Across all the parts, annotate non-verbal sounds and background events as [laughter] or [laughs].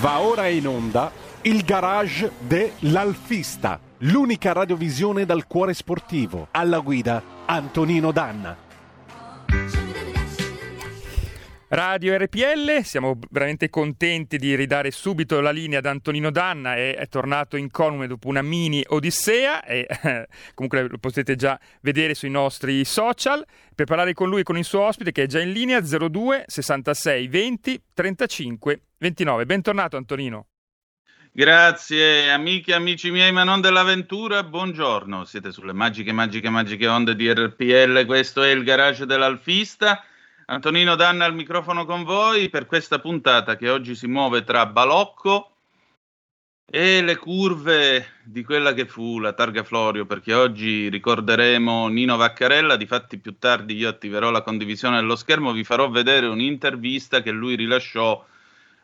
Va ora in onda il garage dell'Alfista, l'unica radiovisione dal cuore sportivo. Alla guida Antonino Danna. Radio RPL, siamo veramente contenti di ridare subito la linea ad Antonino Danna, è, è tornato in incolume dopo una mini odissea e [laughs] comunque lo potete già vedere sui nostri social per parlare con lui e con il suo ospite che è già in linea 02 66 20 35 29. Bentornato Antonino. Grazie amiche e amici miei, ma non dell'avventura, buongiorno, siete sulle magiche, magiche, magiche onde di RPL, questo è il garage dell'Alfista. Antonino Danna al microfono con voi per questa puntata che oggi si muove tra Balocco e le curve di quella che fu la Targa Florio, perché oggi ricorderemo Nino Vaccarella, difatti più tardi io attiverò la condivisione dello schermo, vi farò vedere un'intervista che lui rilasciò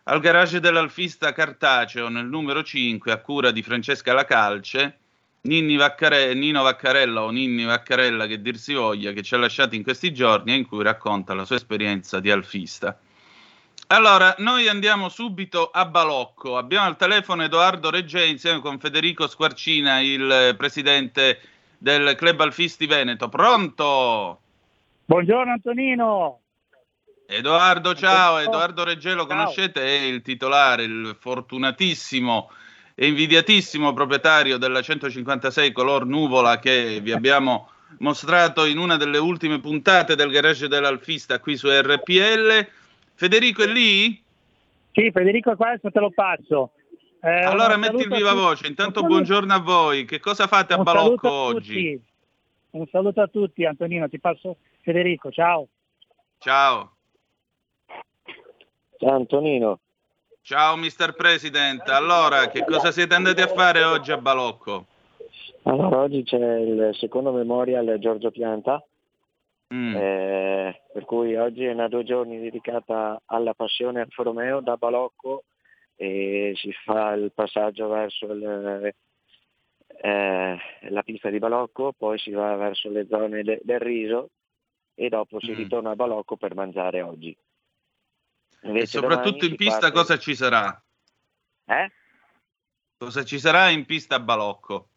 al garage dell'Alfista Cartaceo nel numero 5 a cura di Francesca Lacalce, Vaccare- Nino Vaccarella o Ninni Vaccarella che dir si voglia, che ci ha lasciati in questi giorni e in cui racconta la sua esperienza di alfista. Allora, noi andiamo subito a Balocco. Abbiamo al telefono Edoardo Reggè insieme con Federico Squarcina, il presidente del Club Alfisti Veneto. Pronto? Buongiorno Antonino. Edoardo, ciao. Edoardo Reggè lo conoscete? È il titolare, il fortunatissimo e invidiatissimo proprietario della 156 color nuvola che vi abbiamo mostrato in una delle ultime puntate del garage dell'Alfista qui su RPL. Federico è lì? Sì, Federico è qua, adesso te lo passo. Eh, allora metti il viva voce, intanto buongiorno a voi, che cosa fate a Balocco oggi? Un saluto a tutti Antonino, ti passo Federico, ciao. Ciao. Ciao Antonino. Ciao Mr. President, allora che cosa siete andati a fare oggi a Balocco? Allora, oggi c'è il secondo memorial Giorgio Pianta, mm. eh, per cui oggi è una due giorni dedicata alla passione Alfa Romeo da Balocco e si fa il passaggio verso il, eh, la pista di Balocco, poi si va verso le zone de, del riso e dopo si mm. ritorna a Balocco per mangiare oggi. Invece e soprattutto in pista parte... cosa ci sarà? Eh? Cosa ci sarà in pista a Balocco?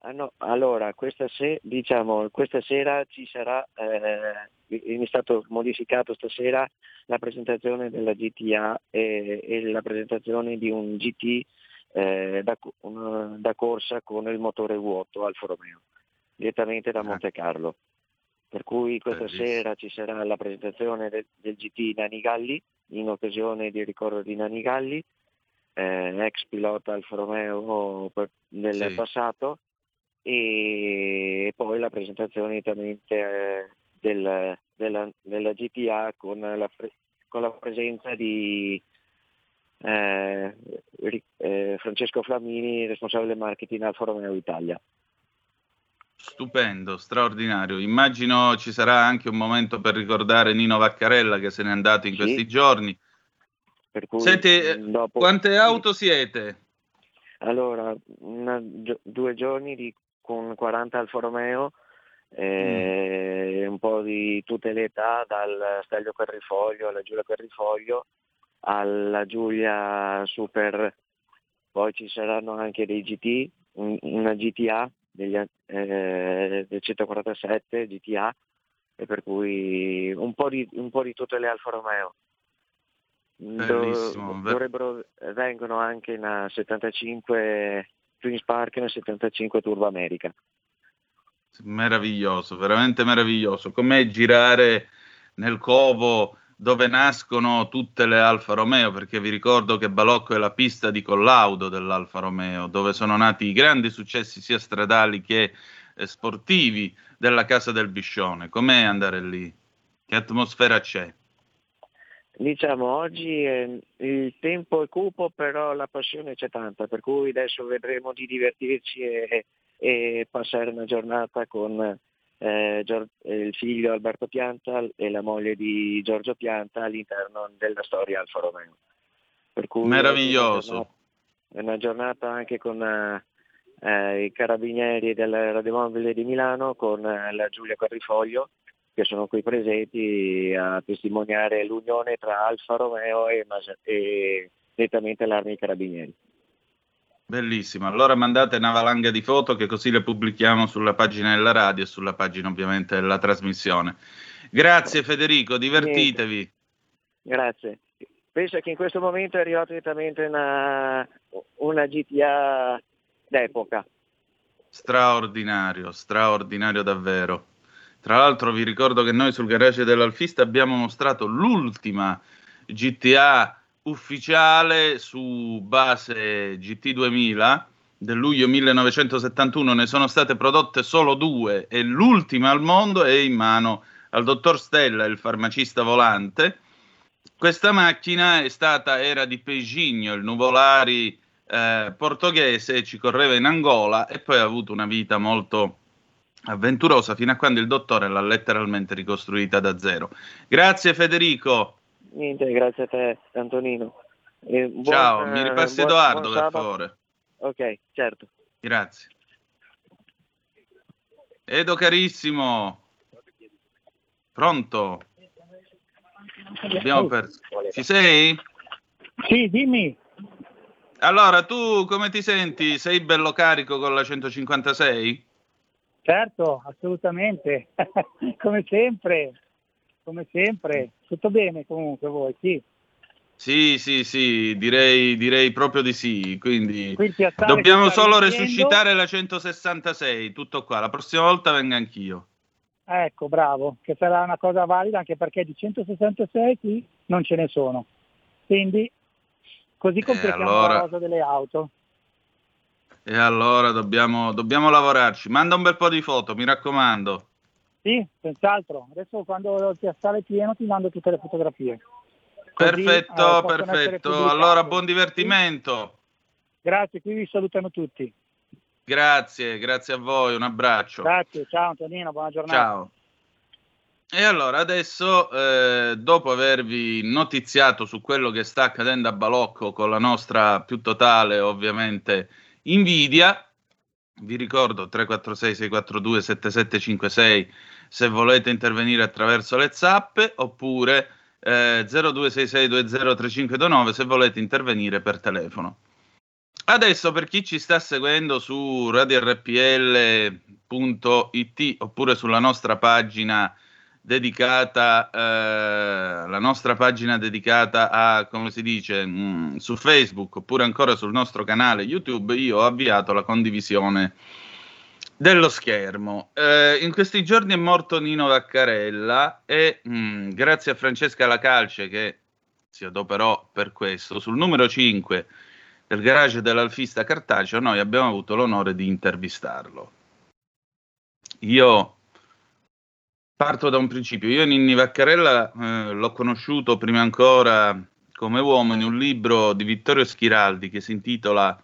Ah, no, allora, questa, se, diciamo, questa, sera ci sarà, eh, è stato modificato stasera la presentazione della GTA e, e la presentazione di un GT eh, da, una, da, corsa con il motore vuoto Alfa Romeo, direttamente da ah. Monte Carlo. Per cui questa Bellissimo. sera ci sarà la presentazione del, del GT Nani Galli in occasione di ricordo di Nani Galli, eh, ex pilota Alfa Romeo nel sì. passato, e poi la presentazione eh, del, della, della, GTA con la, con la presenza di eh, eh, Francesco Flamini, responsabile marketing Alfa Romeo Italia. Stupendo, straordinario. Immagino ci sarà anche un momento per ricordare Nino Vaccarella che se n'è andato in sì. questi giorni. Senti, eh, dopo... quante auto siete? Allora, una, due giorni di, con 40 Alfa Romeo, mm. un po' di tutte le età, dal Stelio Carrifoglio alla Giulia Carrifoglio alla Giulia Super, poi ci saranno anche dei GT, una GTA degli, eh, del 147 GTA e per cui un po' di, un po di tutte le Alfa Romeo. Do, dovrebbero, vengono anche una 75 Twin Spark e una 75 Turbo America. Meraviglioso, veramente meraviglioso. Com'è girare nel covo dove nascono tutte le Alfa Romeo, perché vi ricordo che Balocco è la pista di collaudo dell'Alfa Romeo, dove sono nati i grandi successi sia stradali che eh, sportivi della Casa del Biscione. Com'è andare lì? Che atmosfera c'è? Diciamo, oggi eh, il tempo è cupo, però la passione c'è tanta, per cui adesso vedremo di divertirci e, e passare una giornata con eh, il figlio Alberto Pianta e la moglie di Giorgio Pianta all'interno della storia Alfa Romeo. Per cui Meraviglioso. È una giornata anche con eh, i carabinieri del Radiomobile di Milano, con eh, la Giulia Carrifoglio, che sono qui presenti a testimoniare l'unione tra Alfa Romeo e, e, nettamente all'arma dei carabinieri. Bellissimo, allora mandate una valanga di foto che così le pubblichiamo sulla pagina della radio e sulla pagina ovviamente della trasmissione. Grazie Federico, divertitevi. Niente. Grazie. Penso che in questo momento è arrivata direttamente una, una GTA d'epoca. Straordinario, straordinario davvero. Tra l'altro vi ricordo che noi sul garage dell'Alfista abbiamo mostrato l'ultima GTA ufficiale su base GT2000 del luglio 1971 ne sono state prodotte solo due e l'ultima al mondo è in mano al dottor Stella, il farmacista volante. Questa macchina è stata, era di Pegigno, il nuvolari eh, portoghese, ci correva in Angola e poi ha avuto una vita molto avventurosa fino a quando il dottore l'ha letteralmente ricostruita da zero. Grazie Federico. Niente, grazie a te Antonino. Buon, Ciao, mi ripassi buon, Edoardo buon per favore. Ok, certo. Grazie. Edo carissimo. Pronto? Abbiamo perso. Ci sei? Sì, dimmi. Allora, tu come ti senti? Sei bello carico con la 156? Certo, assolutamente. [laughs] come sempre come sempre. Tutto bene comunque voi, sì. Sì, sì, sì, direi, direi proprio di sì. Quindi dobbiamo solo dicendo... resuscitare la 166, tutto qua. La prossima volta venga anch'io. Ecco, bravo, che sarà una cosa valida anche perché di 166 qui non ce ne sono. Quindi così eh, completiamo allora... la cosa delle auto. E allora dobbiamo, dobbiamo lavorarci. Manda un bel po' di foto, mi raccomando. Sì, senz'altro. Adesso quando il piazzale è pieno ti mando tutte le fotografie. Così, perfetto, eh, perfetto. Allora, buon divertimento. Grazie, qui vi salutano tutti. Grazie, grazie a voi, un abbraccio. Grazie, ciao Antonino, buona giornata. Ciao. E allora adesso, eh, dopo avervi notiziato su quello che sta accadendo a Balocco con la nostra più totale, ovviamente, invidia, vi ricordo 346 642 7756 se volete intervenire attraverso le zappe oppure eh, 0266203529 se volete intervenire per telefono. Adesso per chi ci sta seguendo su radiorpl.it oppure sulla nostra pagina dedicata, eh, la nostra pagina dedicata a, come si dice, mh, mm, su Facebook oppure ancora sul nostro canale YouTube, io ho avviato la condivisione dello schermo. Eh, in questi giorni è morto Nino Vaccarella e mh, mm, grazie a Francesca Lacalce che si adoperò per questo, sul numero 5 del garage dell'Alfista Cartaceo noi abbiamo avuto l'onore di intervistarlo. Io parto da un principio, io Ninni Vaccarella eh, l'ho conosciuto prima ancora come uomo in un libro di Vittorio Schiraldi che si intitola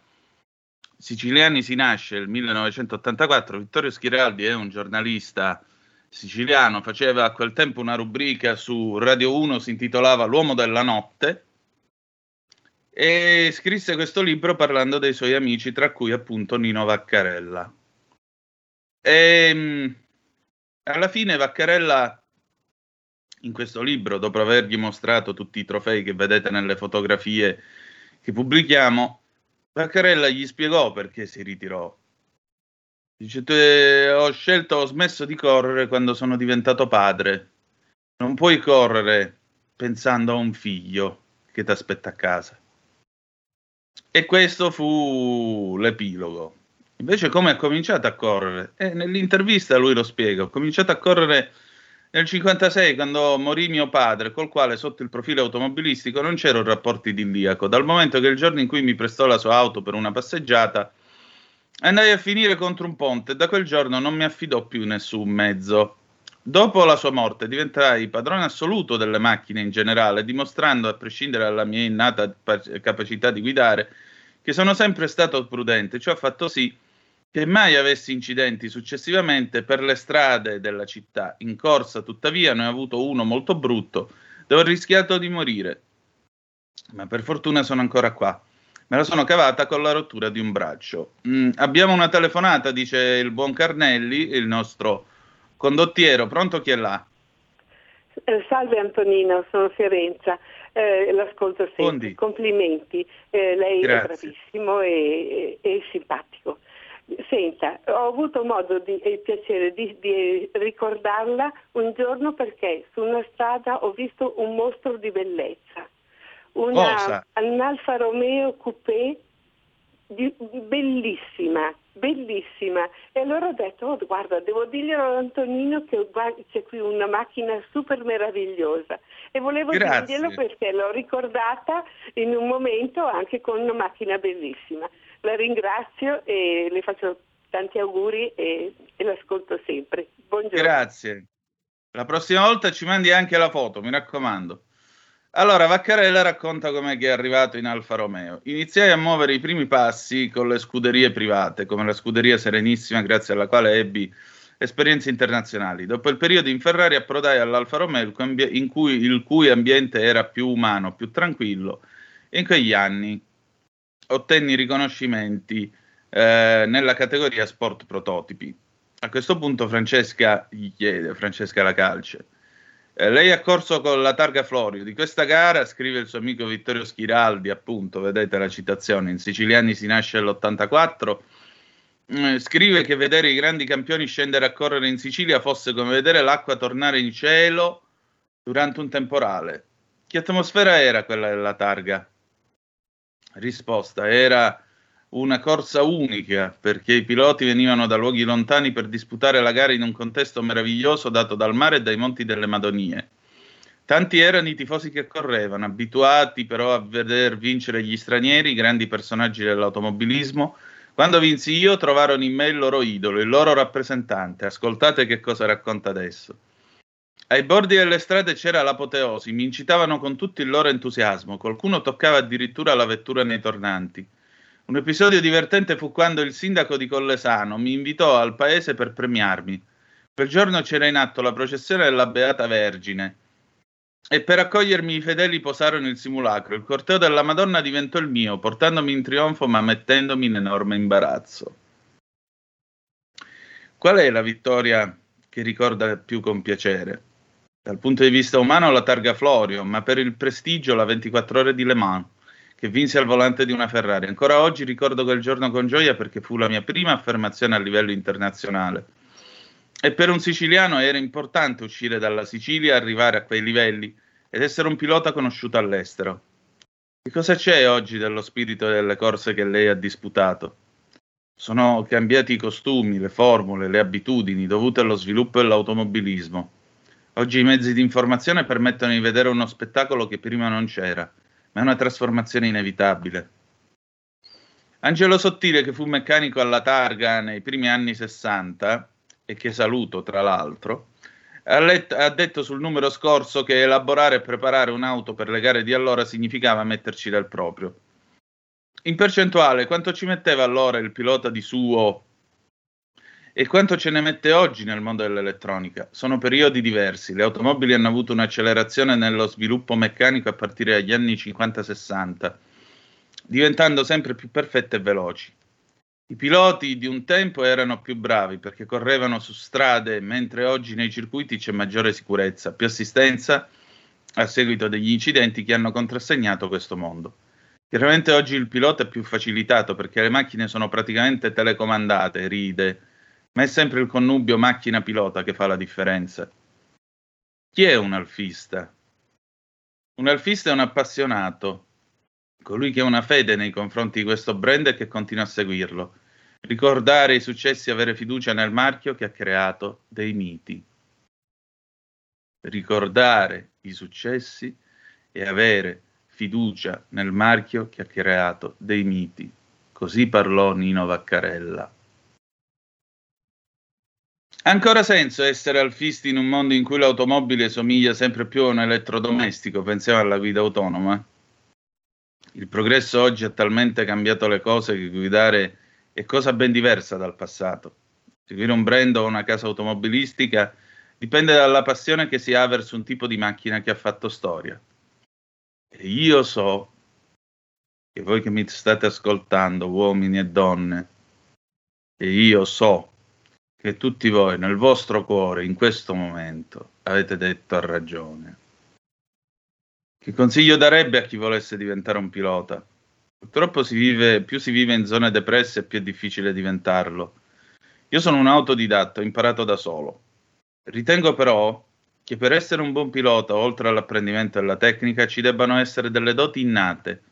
Siciliani si nasce nel 1984. Vittorio Schiraldi è un giornalista siciliano, faceva a quel tempo una rubrica su Radio 1, si intitolava L'uomo della notte e scrisse questo libro parlando dei suoi amici, tra cui appunto Nino Vaccarella. E, ehm, alla fine Vaccarella in questo libro, dopo avergli mostrato tutti i trofei che vedete nelle fotografie che pubblichiamo, Vaccarella gli spiegò perché si ritirò. Dice, ho scelto, ho smesso di correre quando sono diventato padre. Non puoi correre pensando a un figlio che ti aspetta a casa. E questo fu l'epilogo. Invece come ha cominciato a correre? Eh, nell'intervista lui lo spiega, ho cominciato a correre nel 1956, quando morì mio padre, col quale sotto il profilo automobilistico non c'era un rapporto dal momento che il giorno in cui mi prestò la sua auto per una passeggiata, andai a finire contro un ponte e da quel giorno non mi affidò più nessun mezzo. Dopo la sua morte diventai padrone assoluto delle macchine in generale, dimostrando, a prescindere dalla mia innata capacità di guidare, che sono sempre stato prudente. Ciò ha fatto sì mai avessi incidenti successivamente per le strade della città. In corsa, tuttavia, ne ho avuto uno molto brutto, dove ho rischiato di morire. Ma per fortuna sono ancora qua. Me la sono cavata con la rottura di un braccio. Mm, abbiamo una telefonata, dice il buon Carnelli, il nostro condottiero. Pronto chi è là? Eh, salve Antonino, sono Fiorenza. eh, l'ascolto sempre. Complimenti, eh, lei Grazie. è bravissimo e, e, e, simpatico. Senta, ho avuto modo di, e il piacere di, di, ricordarla un giorno perché su una strada ho visto un mostro di bellezza, una, un Alfa Romeo Coupé di, bellissima, bellissima. E allora ho detto, oh, guarda, devo dirglielo ad Antonino che c'è qui una macchina super meravigliosa. E volevo Grazie. dirglielo perché l'ho ricordata in un momento anche con una macchina bellissima. La ringrazio e le faccio tanti auguri e, e l'ascolto sempre. Buongiorno. Grazie. La prossima volta ci mandi anche la foto, mi raccomando. Allora, Vaccarella racconta com'è che è arrivato in Alfa Romeo. Iniziai a muovere i primi passi con le scuderie private, come la scuderia Serenissima, grazie alla quale ebbi esperienze internazionali. Dopo il periodo in Ferrari approdai all'Alfa Romeo, cui, il cui ambiente era più umano, più tranquillo. E in quegli anni ottenni riconoscimenti eh, nella categoria sport prototipi. A questo punto Francesca gli chiede, Francesca La Calce, eh, lei ha corso con la targa Florio. Di questa gara scrive il suo amico Vittorio Schiraldi, appunto, vedete la citazione, in Siciliani si nasce nell'84. Eh, scrive che vedere i grandi campioni scendere a correre in Sicilia fosse come vedere l'acqua tornare in cielo durante un temporale. Che atmosfera era quella della targa? Risposta: era una corsa unica perché i piloti venivano da luoghi lontani per disputare la gara in un contesto meraviglioso dato dal mare e dai monti delle Madonie. Tanti erano i tifosi che correvano, abituati però a veder vincere gli stranieri, grandi personaggi dell'automobilismo. Quando vinsi io trovarono in me il loro idolo, il loro rappresentante. Ascoltate che cosa racconta adesso. Ai bordi delle strade c'era l'apoteosi, mi incitavano con tutto il loro entusiasmo, qualcuno toccava addirittura la vettura nei tornanti. Un episodio divertente fu quando il sindaco di Collesano mi invitò al paese per premiarmi. Quel giorno c'era in atto la processione della Beata Vergine e per accogliermi i fedeli posarono il simulacro. Il corteo della Madonna diventò il mio, portandomi in trionfo ma mettendomi in enorme imbarazzo. Qual è la vittoria che ricorda più con piacere? Dal punto di vista umano la targa Florio, ma per il prestigio la 24 ore di Le Mans che vinse al volante di una Ferrari. Ancora oggi ricordo quel giorno con gioia perché fu la mia prima affermazione a livello internazionale. E per un siciliano era importante uscire dalla Sicilia, arrivare a quei livelli ed essere un pilota conosciuto all'estero. Che cosa c'è oggi dello spirito delle corse che lei ha disputato? Sono cambiati i costumi, le formule, le abitudini dovute allo sviluppo dell'automobilismo. Oggi i mezzi di informazione permettono di vedere uno spettacolo che prima non c'era ma è una trasformazione inevitabile. Angelo Sottile, che fu meccanico alla targa nei primi anni 60 e che saluto tra l'altro, ha, let- ha, detto sul numero scorso che elaborare e preparare un'auto per le gare di allora significava metterci del proprio. In percentuale, quanto ci metteva allora il pilota di suo e quanto ce ne mette oggi nel mondo dell'elettronica? Sono periodi diversi. Le automobili hanno avuto un'accelerazione nello sviluppo meccanico a partire dagli anni 50-60, diventando sempre più perfette e veloci. I piloti di un tempo erano più bravi perché correvano su strade, mentre oggi nei circuiti c'è maggiore sicurezza, più assistenza a seguito degli incidenti che hanno contrassegnato questo mondo. Chiaramente oggi il pilota è più facilitato perché le macchine sono praticamente telecomandate, ride, ma è sempre il connubio macchina-pilota che fa la differenza. Chi è un alfista? Un alfista è un appassionato, colui che ha una fede nei confronti di questo brand e che continua a seguirlo. Ricordare i successi e avere fiducia nel marchio che ha creato dei miti. Ricordare i successi e avere fiducia nel marchio che ha creato dei miti. Così parlò Nino Vaccarella. Ha ancora senso essere alfisti in un mondo in cui l'automobile somiglia sempre più a un elettrodomestico? Pensiamo alla guida autonoma. Il progresso oggi ha talmente cambiato le cose che guidare è cosa ben diversa dal passato. Seguire un brand o una casa automobilistica dipende dalla passione che si ha verso un tipo di macchina che ha fatto storia. E io so che voi che mi state ascoltando, uomini e donne, e io so che tutti voi nel vostro cuore in questo momento avete detto a ragione. Che consiglio darebbe a chi volesse diventare un pilota? Purtroppo si vive, più si vive in zone depresse, più è difficile diventarlo. Io sono un autodidatta, ho imparato da solo. Ritengo però che per essere un buon pilota, oltre all'apprendimento e alla tecnica, ci debbano essere delle doti innate,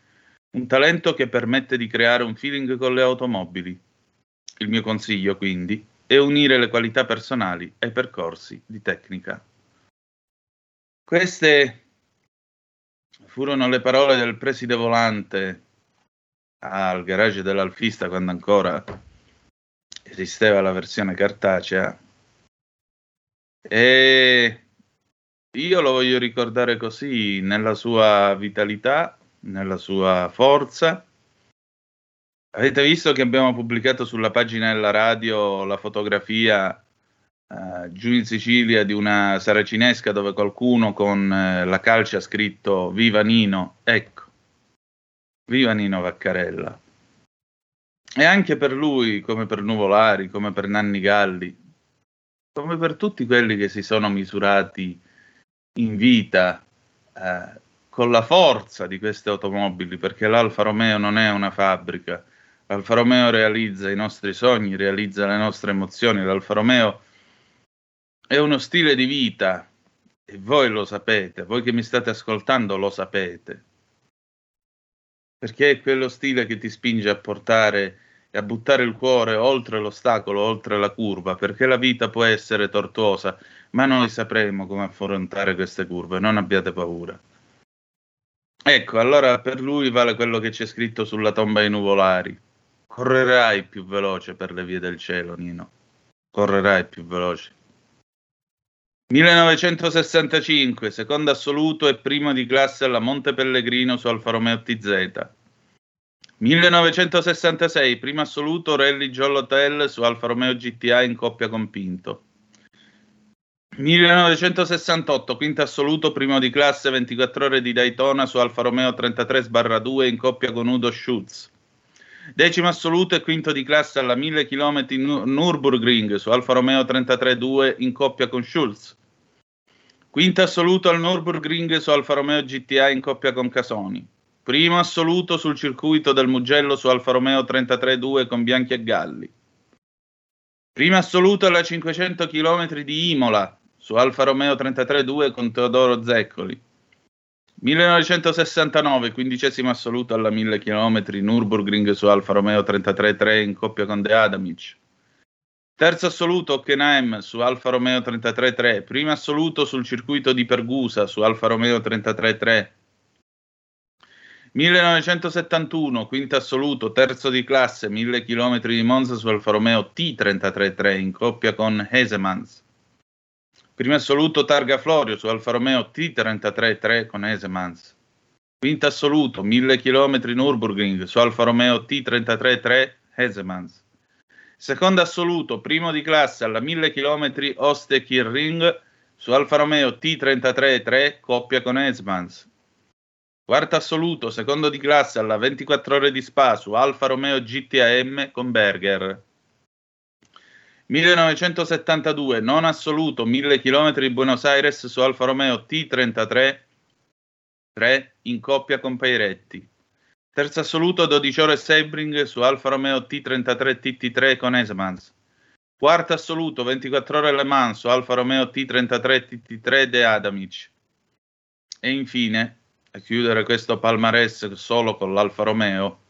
un talento che permette di creare un feeling con le automobili. Il mio consiglio, quindi, è unire le qualità personali ai percorsi di tecnica. Queste furono le parole del preside volante al garage dell'Alfista quando ancora esisteva la versione cartacea e io lo voglio ricordare così nella sua vitalità, nella sua forza. Avete visto che abbiamo pubblicato sulla pagina della radio la fotografia uh, giù in Sicilia di una saracinesca dove qualcuno con uh, la calce ha scritto Viva Nino. Ecco, Viva Nino Vaccarella. E anche per lui, come per Nuvolari, come per Nanni Galli, come per tutti quelli che si sono misurati in vita eh, con la forza di queste automobili, perché l'Alfa Romeo non è una fabbrica, l'Alfa Romeo realizza i nostri sogni, realizza le nostre emozioni, l'Alfa Romeo è uno stile di vita e voi lo sapete, voi che mi state ascoltando lo sapete perché è quello stile che ti spinge a portare e a buttare il cuore oltre l'ostacolo, oltre la curva, perché la vita può essere tortuosa, ma noi sapremo come affrontare queste curve, non abbiate paura. Ecco, allora per lui vale quello che c'è scritto sulla tomba ai nuvolari. Correrai più veloce per le vie del cielo, Nino. Correrai più veloce. 1965, secondo assoluto e primo di classe alla Monte Pellegrino su Alfa Romeo TZ. 1966, primo assoluto Rally Jolly Hotel su Alfa Romeo GTA in coppia con Pinto. 1968, quinto assoluto, primo di classe, 24 ore di Daytona su Alfa Romeo 33-2 in coppia con Udo Schutz. Decimo assoluto e quinto di classe alla 1000 km Nürburgring su Alfa Romeo 33-2 in coppia con Schulz. Quinto assoluto al Nürburgring su Alfa Romeo GTA in coppia con Casoni. Primo assoluto sul circuito del Mugello su Alfa Romeo 33-2 con Bianchi e Galli. Primo assoluto alla 500 km di Imola su Alfa Romeo 33-2 con Teodoro Zeccoli. 1969, quindicesimo assoluto alla 1000 km Nürburgring su Alfa Romeo 33-3 in coppia con De Adamic. Terzo assoluto Hockenheim su Alfa Romeo 33-3, primo assoluto sul circuito di Pergusa su Alfa Romeo 33-3. 1971, quinto assoluto, terzo di classe, 1000 km di Monza su Alfa Romeo T33-3 in coppia con Hesemans. Primo assoluto Targa Florio su Alfa Romeo T33-3 con Hesemans. Quinto assoluto, 1000 km Nürburgring su Alfa Romeo T33-3 Hesemans. Secondo assoluto, primo di classe alla 1000 km Ostekirring su Alfa Romeo T33-3, coppia con Esmans. Quarto assoluto, secondo di classe alla 24 ore di Spa su Alfa Romeo GTAM con Berger. 1972, non assoluto, 1000 km di Buenos Aires su Alfa Romeo T33 3 in coppia con Pairetti. Terzo assoluto 12 ore Sebring su Alfa Romeo T33 TT3 con Esemans. Quarto assoluto 24 ore Le Mans su Alfa Romeo T33 TT3 De Adamic. E infine, a chiudere questo palmarès solo con l'Alfa Romeo,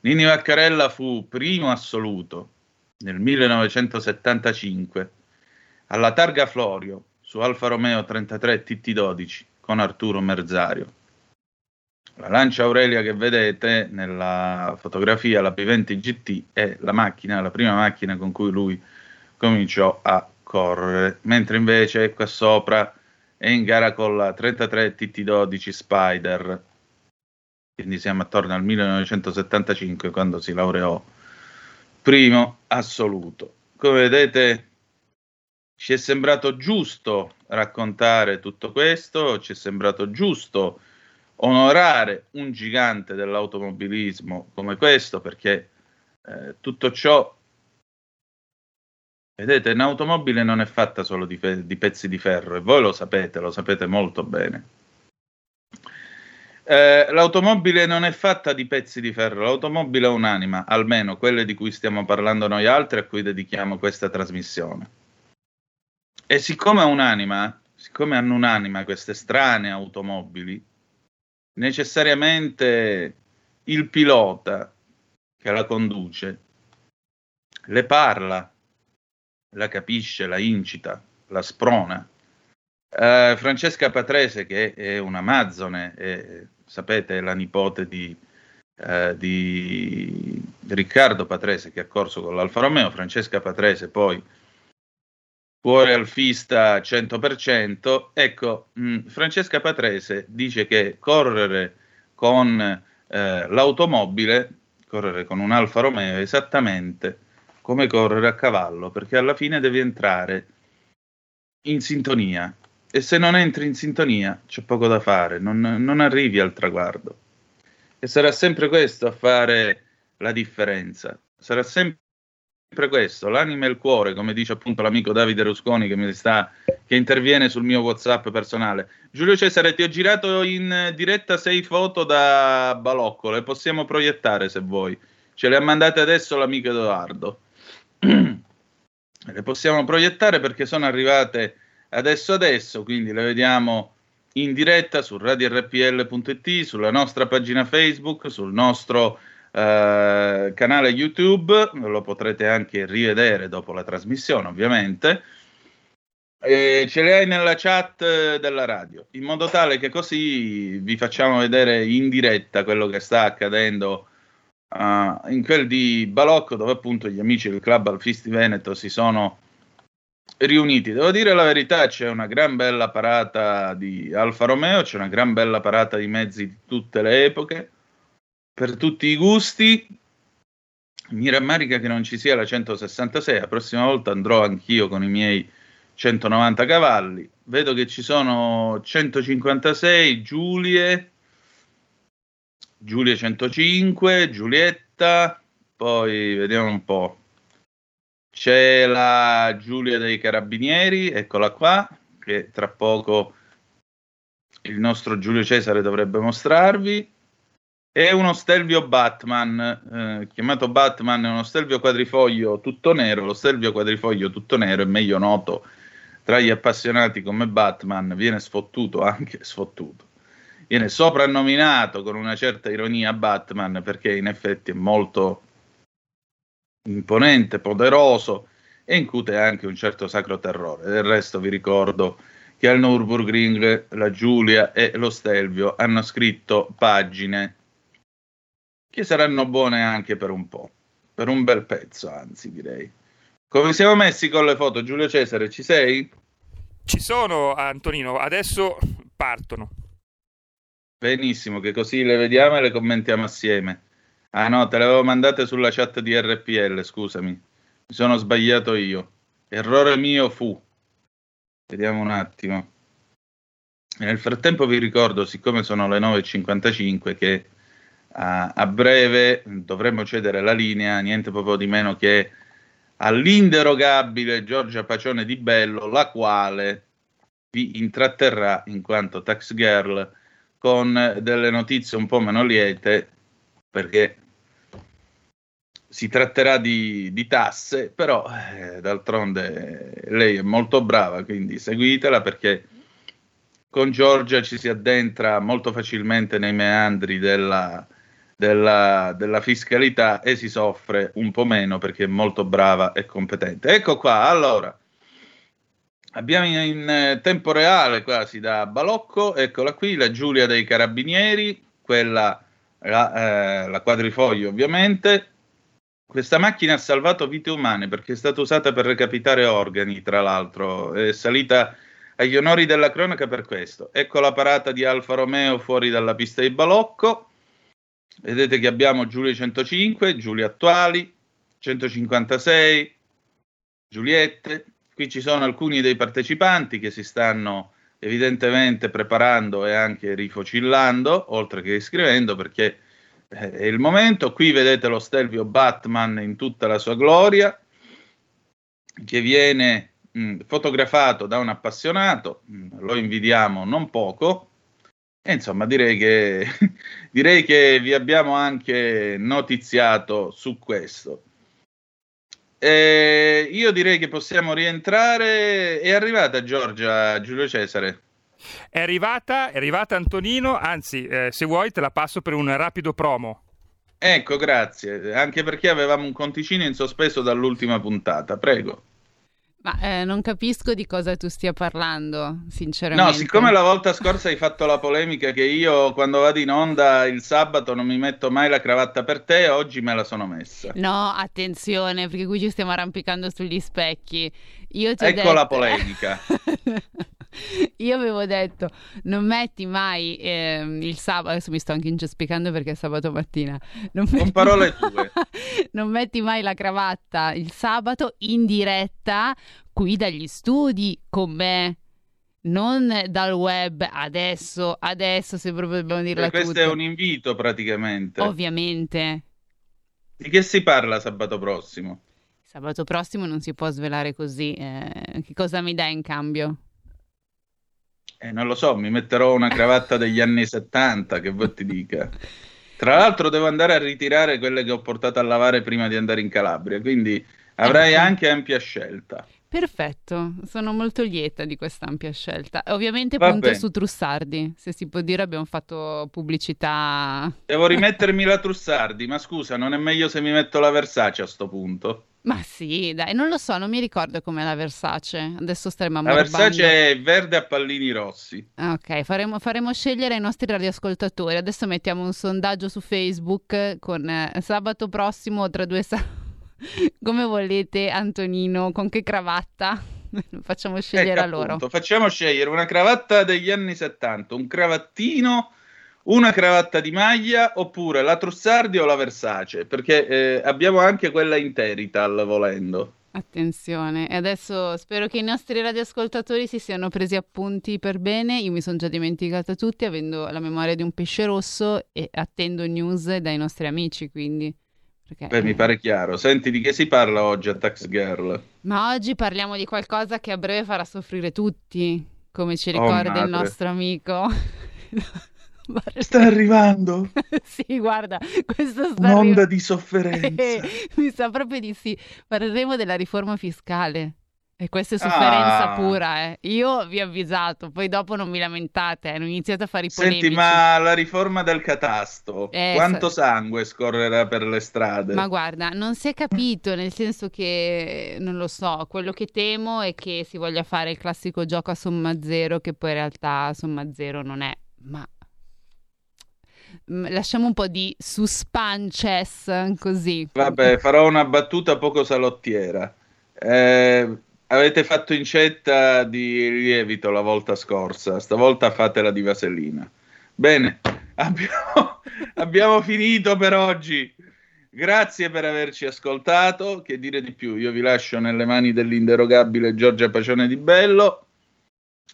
Nini Vaccarella fu primo assoluto nel 1975 alla Targa Florio su Alfa Romeo 33 TT12 con Arturo Merzario. La Lancia Aurelia che vedete nella fotografia, la P20 GT, è la macchina, la prima macchina con cui lui cominciò a correre, mentre invece qua sopra è in gara con la 33 TT12 Spider, quindi siamo attorno al 1975 quando si laureò primo assoluto. Come vedete ci è sembrato giusto raccontare tutto questo, ci è sembrato giusto onorare un gigante dell'automobilismo come questo, perché eh, tutto ciò, vedete, un'automobile non è fatta solo di, di pezzi di ferro e voi lo sapete, lo sapete molto bene. Eh, l'automobile non è fatta di pezzi di ferro, l'automobile è un'anima, almeno quelle di cui stiamo parlando noi altri a cui dedichiamo questa trasmissione. E siccome è un'anima, siccome hanno un'anima queste strane automobili, necessariamente il pilota che la conduce le parla, la capisce, la incita, la sprona. Uh, Francesca Patrese, che è un'amazzone, è, sapete, è la nipote di, uh, di, Riccardo Patrese che ha corso con l'Alfa Romeo, Francesca Patrese poi cuore alfista 100%, ecco, mh, mm, Francesca Patrese dice che correre con eh, l'automobile, correre con un Alfa Romeo è esattamente come correre a cavallo, perché alla fine devi entrare in sintonia e se non entri in sintonia c'è poco da fare, non, non arrivi al traguardo. E sarà sempre questo a fare la differenza, sarà sempre questo, l'anima e il cuore, come dice appunto l'amico Davide Rusconi che, mi sta, che interviene sul mio WhatsApp personale. Giulio Cesare, ti ho girato in diretta sei foto da Balocco, le possiamo proiettare se vuoi. Ce le ha mandate adesso l'amico Edoardo. [clears throat] le possiamo proiettare perché sono arrivate adesso adesso, quindi le vediamo in diretta su radiorpl.it, sulla nostra pagina Facebook, sul nostro eh, canale YouTube, lo potrete anche rivedere dopo la trasmissione ovviamente. E ce le hai nella chat della radio, in modo tale che così vi facciamo vedere in diretta quello che sta accadendo uh, in quel di Balocco, dove appunto gli amici del Club Alfisti Veneto si sono riuniti. Devo dire la verità, c'è una gran bella parata di Alfa Romeo, c'è una gran bella parata di mezzi di tutte le epoche per tutti i gusti. Mi rammarica che non ci sia la 166, la prossima volta andrò anch'io con i miei 190 cavalli. Vedo che ci sono 156 Giulie, Giulia 105, Giulietta, poi vediamo un po'. C'è la Giulia dei Carabinieri, eccola qua, che tra poco il nostro Giulio Cesare dovrebbe mostrarvi. È uno stelvio Batman, eh, chiamato Batman, è uno stelvio quadrifoglio tutto nero. Lo stelvio quadrifoglio tutto nero è meglio noto tra gli appassionati come Batman, viene sfottuto anche sfottuto. Viene soprannominato con una certa ironia Batman perché in effetti è molto imponente, poderoso e incute anche un certo sacro terrore. Del resto vi ricordo che al Nürburgring la Giulia e lo Stelvio hanno scritto pagine che saranno buone anche per un po', per un bel pezzo, anzi direi. Come siamo messi con le foto, Giulio Cesare, ci sei? Ci sono, Antonino, adesso partono. Benissimo, che così le vediamo e le commentiamo assieme. Ah no, te le avevo mandate sulla chat di RPL, scusami. Mi sono sbagliato io. Errore mio fu. Vediamo un attimo. Nel frattempo vi ricordo, siccome sono le 9.55, che a, a breve dovremmo cedere la linea, niente proprio di meno che all'inderogabile Giorgia Pacione di Bello, la quale vi intratterrà in quanto tax girl con delle notizie un po' meno liete, perché si tratterà di, di tasse, però eh, d'altronde lei è molto brava, quindi seguitela perché con Giorgia ci si addentra molto facilmente nei meandri della, della, della, fiscalità e si soffre un po' meno perché è molto brava e competente. Ecco qua, allora, abbiamo in, in tempo reale quasi da Balocco, eccola qui, la Giulia dei Carabinieri, quella, la, eh, la quadrifoglio ovviamente. Questa macchina ha salvato vite umane perché è stata usata per recapitare organi, tra l'altro, è salita agli onori della cronaca per questo. Ecco la parata di Alfa Romeo fuori dalla pista di Balocco Vedete che abbiamo Giulia 105, Giulia attuali, 156, Giuliette. Qui ci sono alcuni dei partecipanti che si stanno evidentemente preparando e anche rifocillando, oltre che iscrivendo, perché è il momento. Qui vedete lo Stelvio Batman in tutta la sua gloria, che viene mh, fotografato da un appassionato, mh, lo invidiamo non poco, E insomma, direi che, [laughs] direi che vi abbiamo anche notiziato su questo. Eh, io direi che possiamo rientrare. È arrivata Giorgia Giulio Cesare. È arrivata, è arrivata Antonino, anzi, eh, se vuoi te la passo per un rapido promo. Ecco, grazie, anche perché avevamo un conticino in sospeso dall'ultima puntata, prego. Ma eh, non capisco di cosa tu stia parlando, sinceramente. No, siccome la volta scorsa hai fatto la polemica che io quando vado in onda il sabato non mi metto mai la cravatta per te, oggi me la sono messa. No, attenzione, perché qui ci stiamo arrampicando sugli specchi. Io ti ecco detto... la polemica. [laughs] [laughs] Io avevo detto non metti mai eh, il sabato, adesso mi sto anche incespiccando perché è sabato mattina. Non Con parole tue. [laughs] non metti mai la cravatta il sabato in diretta qui dagli studi con me. Non dal web adesso, adesso se proprio dobbiamo dirla tutta. Questo è un invito praticamente. Ovviamente. Di che si parla sabato prossimo? Sabato prossimo non si può svelare così. Eh, che cosa mi dai in cambio? Eh, non lo so, mi metterò una cravatta degli anni 70, che vuoi ti dica. Tra l'altro devo andare a ritirare quelle che ho portato a lavare prima di andare in Calabria, quindi avrai ecco. anche ampia scelta. Perfetto, sono molto lieta di questa ampia scelta. Ovviamente Va punto bene. su Trussardi, se si può dire abbiamo fatto pubblicità. Devo rimettermi la Trussardi, ma scusa, non è meglio se mi metto la Versace a sto punto? Ma sì, dai, non lo so, non mi ricordo com'è la Versace. Adesso staremo a La Versace è verde a pallini rossi. Ok, faremo, faremo, scegliere ai nostri radioascoltatori. Adesso mettiamo un sondaggio su Facebook con eh, sabato prossimo tra due sabati. [laughs] Come volete, Antonino? Con che cravatta? [laughs] Facciamo scegliere ecco, a loro. Appunto, facciamo scegliere una cravatta degli anni 70, un cravattino una cravatta di maglia oppure la Trussardi o la Versace, perché eh, abbiamo anche quella Interital volendo. Attenzione, e adesso spero che i nostri radioascoltatori si siano presi appunti per bene. Io mi sono già dimenticata tutti, avendo la memoria di un pesce rosso e attendo news dai nostri amici, quindi. Perché... Beh, mi pare chiaro. Senti, di che si parla oggi a Tax Girl? Ma oggi parliamo di qualcosa che a breve farà soffrire tutti, come ci oh, ricorda oh, il nostro amico. [laughs] Sta arrivando. [laughs] sì, guarda, questo sta Un'onda arrivando. di sofferenza. Eh, [laughs] mi sa proprio di sì. Parleremo della riforma fiscale. E questa è sofferenza ah. pura, eh. Io vi ho avvisato, poi dopo non mi lamentate, eh. hanno iniziato a fare i polemici. Senti, ma la riforma del catasto, eh, quanto sa... sangue scorrerà per le strade? Ma guarda, non si è capito, nel senso che, non lo so, quello che temo è che si voglia fare il classico gioco a somma zero, che poi in realtà somma zero non è. Ma lasciamo un po' di suspances così. Vabbè, farò una battuta poco salottiera. Eh, avete fatto incetta di lievito la volta scorsa, stavolta fatela di vasellina. Bene, [laughs] abbiamo, abbiamo finito per oggi. Grazie per averci ascoltato. Che dire di più? Io vi lascio nelle mani dell'inderogabile Giorgia Pacione di Bello.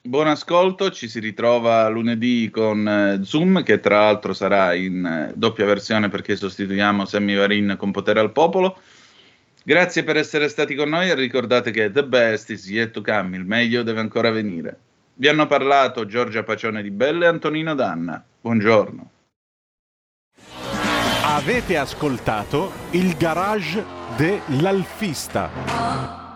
Buon ascolto, ci si ritrova lunedì con eh, Zoom che tra l'altro sarà in eh, doppia versione perché sostituiamo Sammy Varin con Potere al Popolo. Grazie per essere stati con noi e ricordate che the best is yet to come, il meglio deve ancora venire. Vi hanno parlato Giorgia Pacione di Belle e Antonino Danna. Buongiorno. Avete ascoltato il garage dell'Alfista.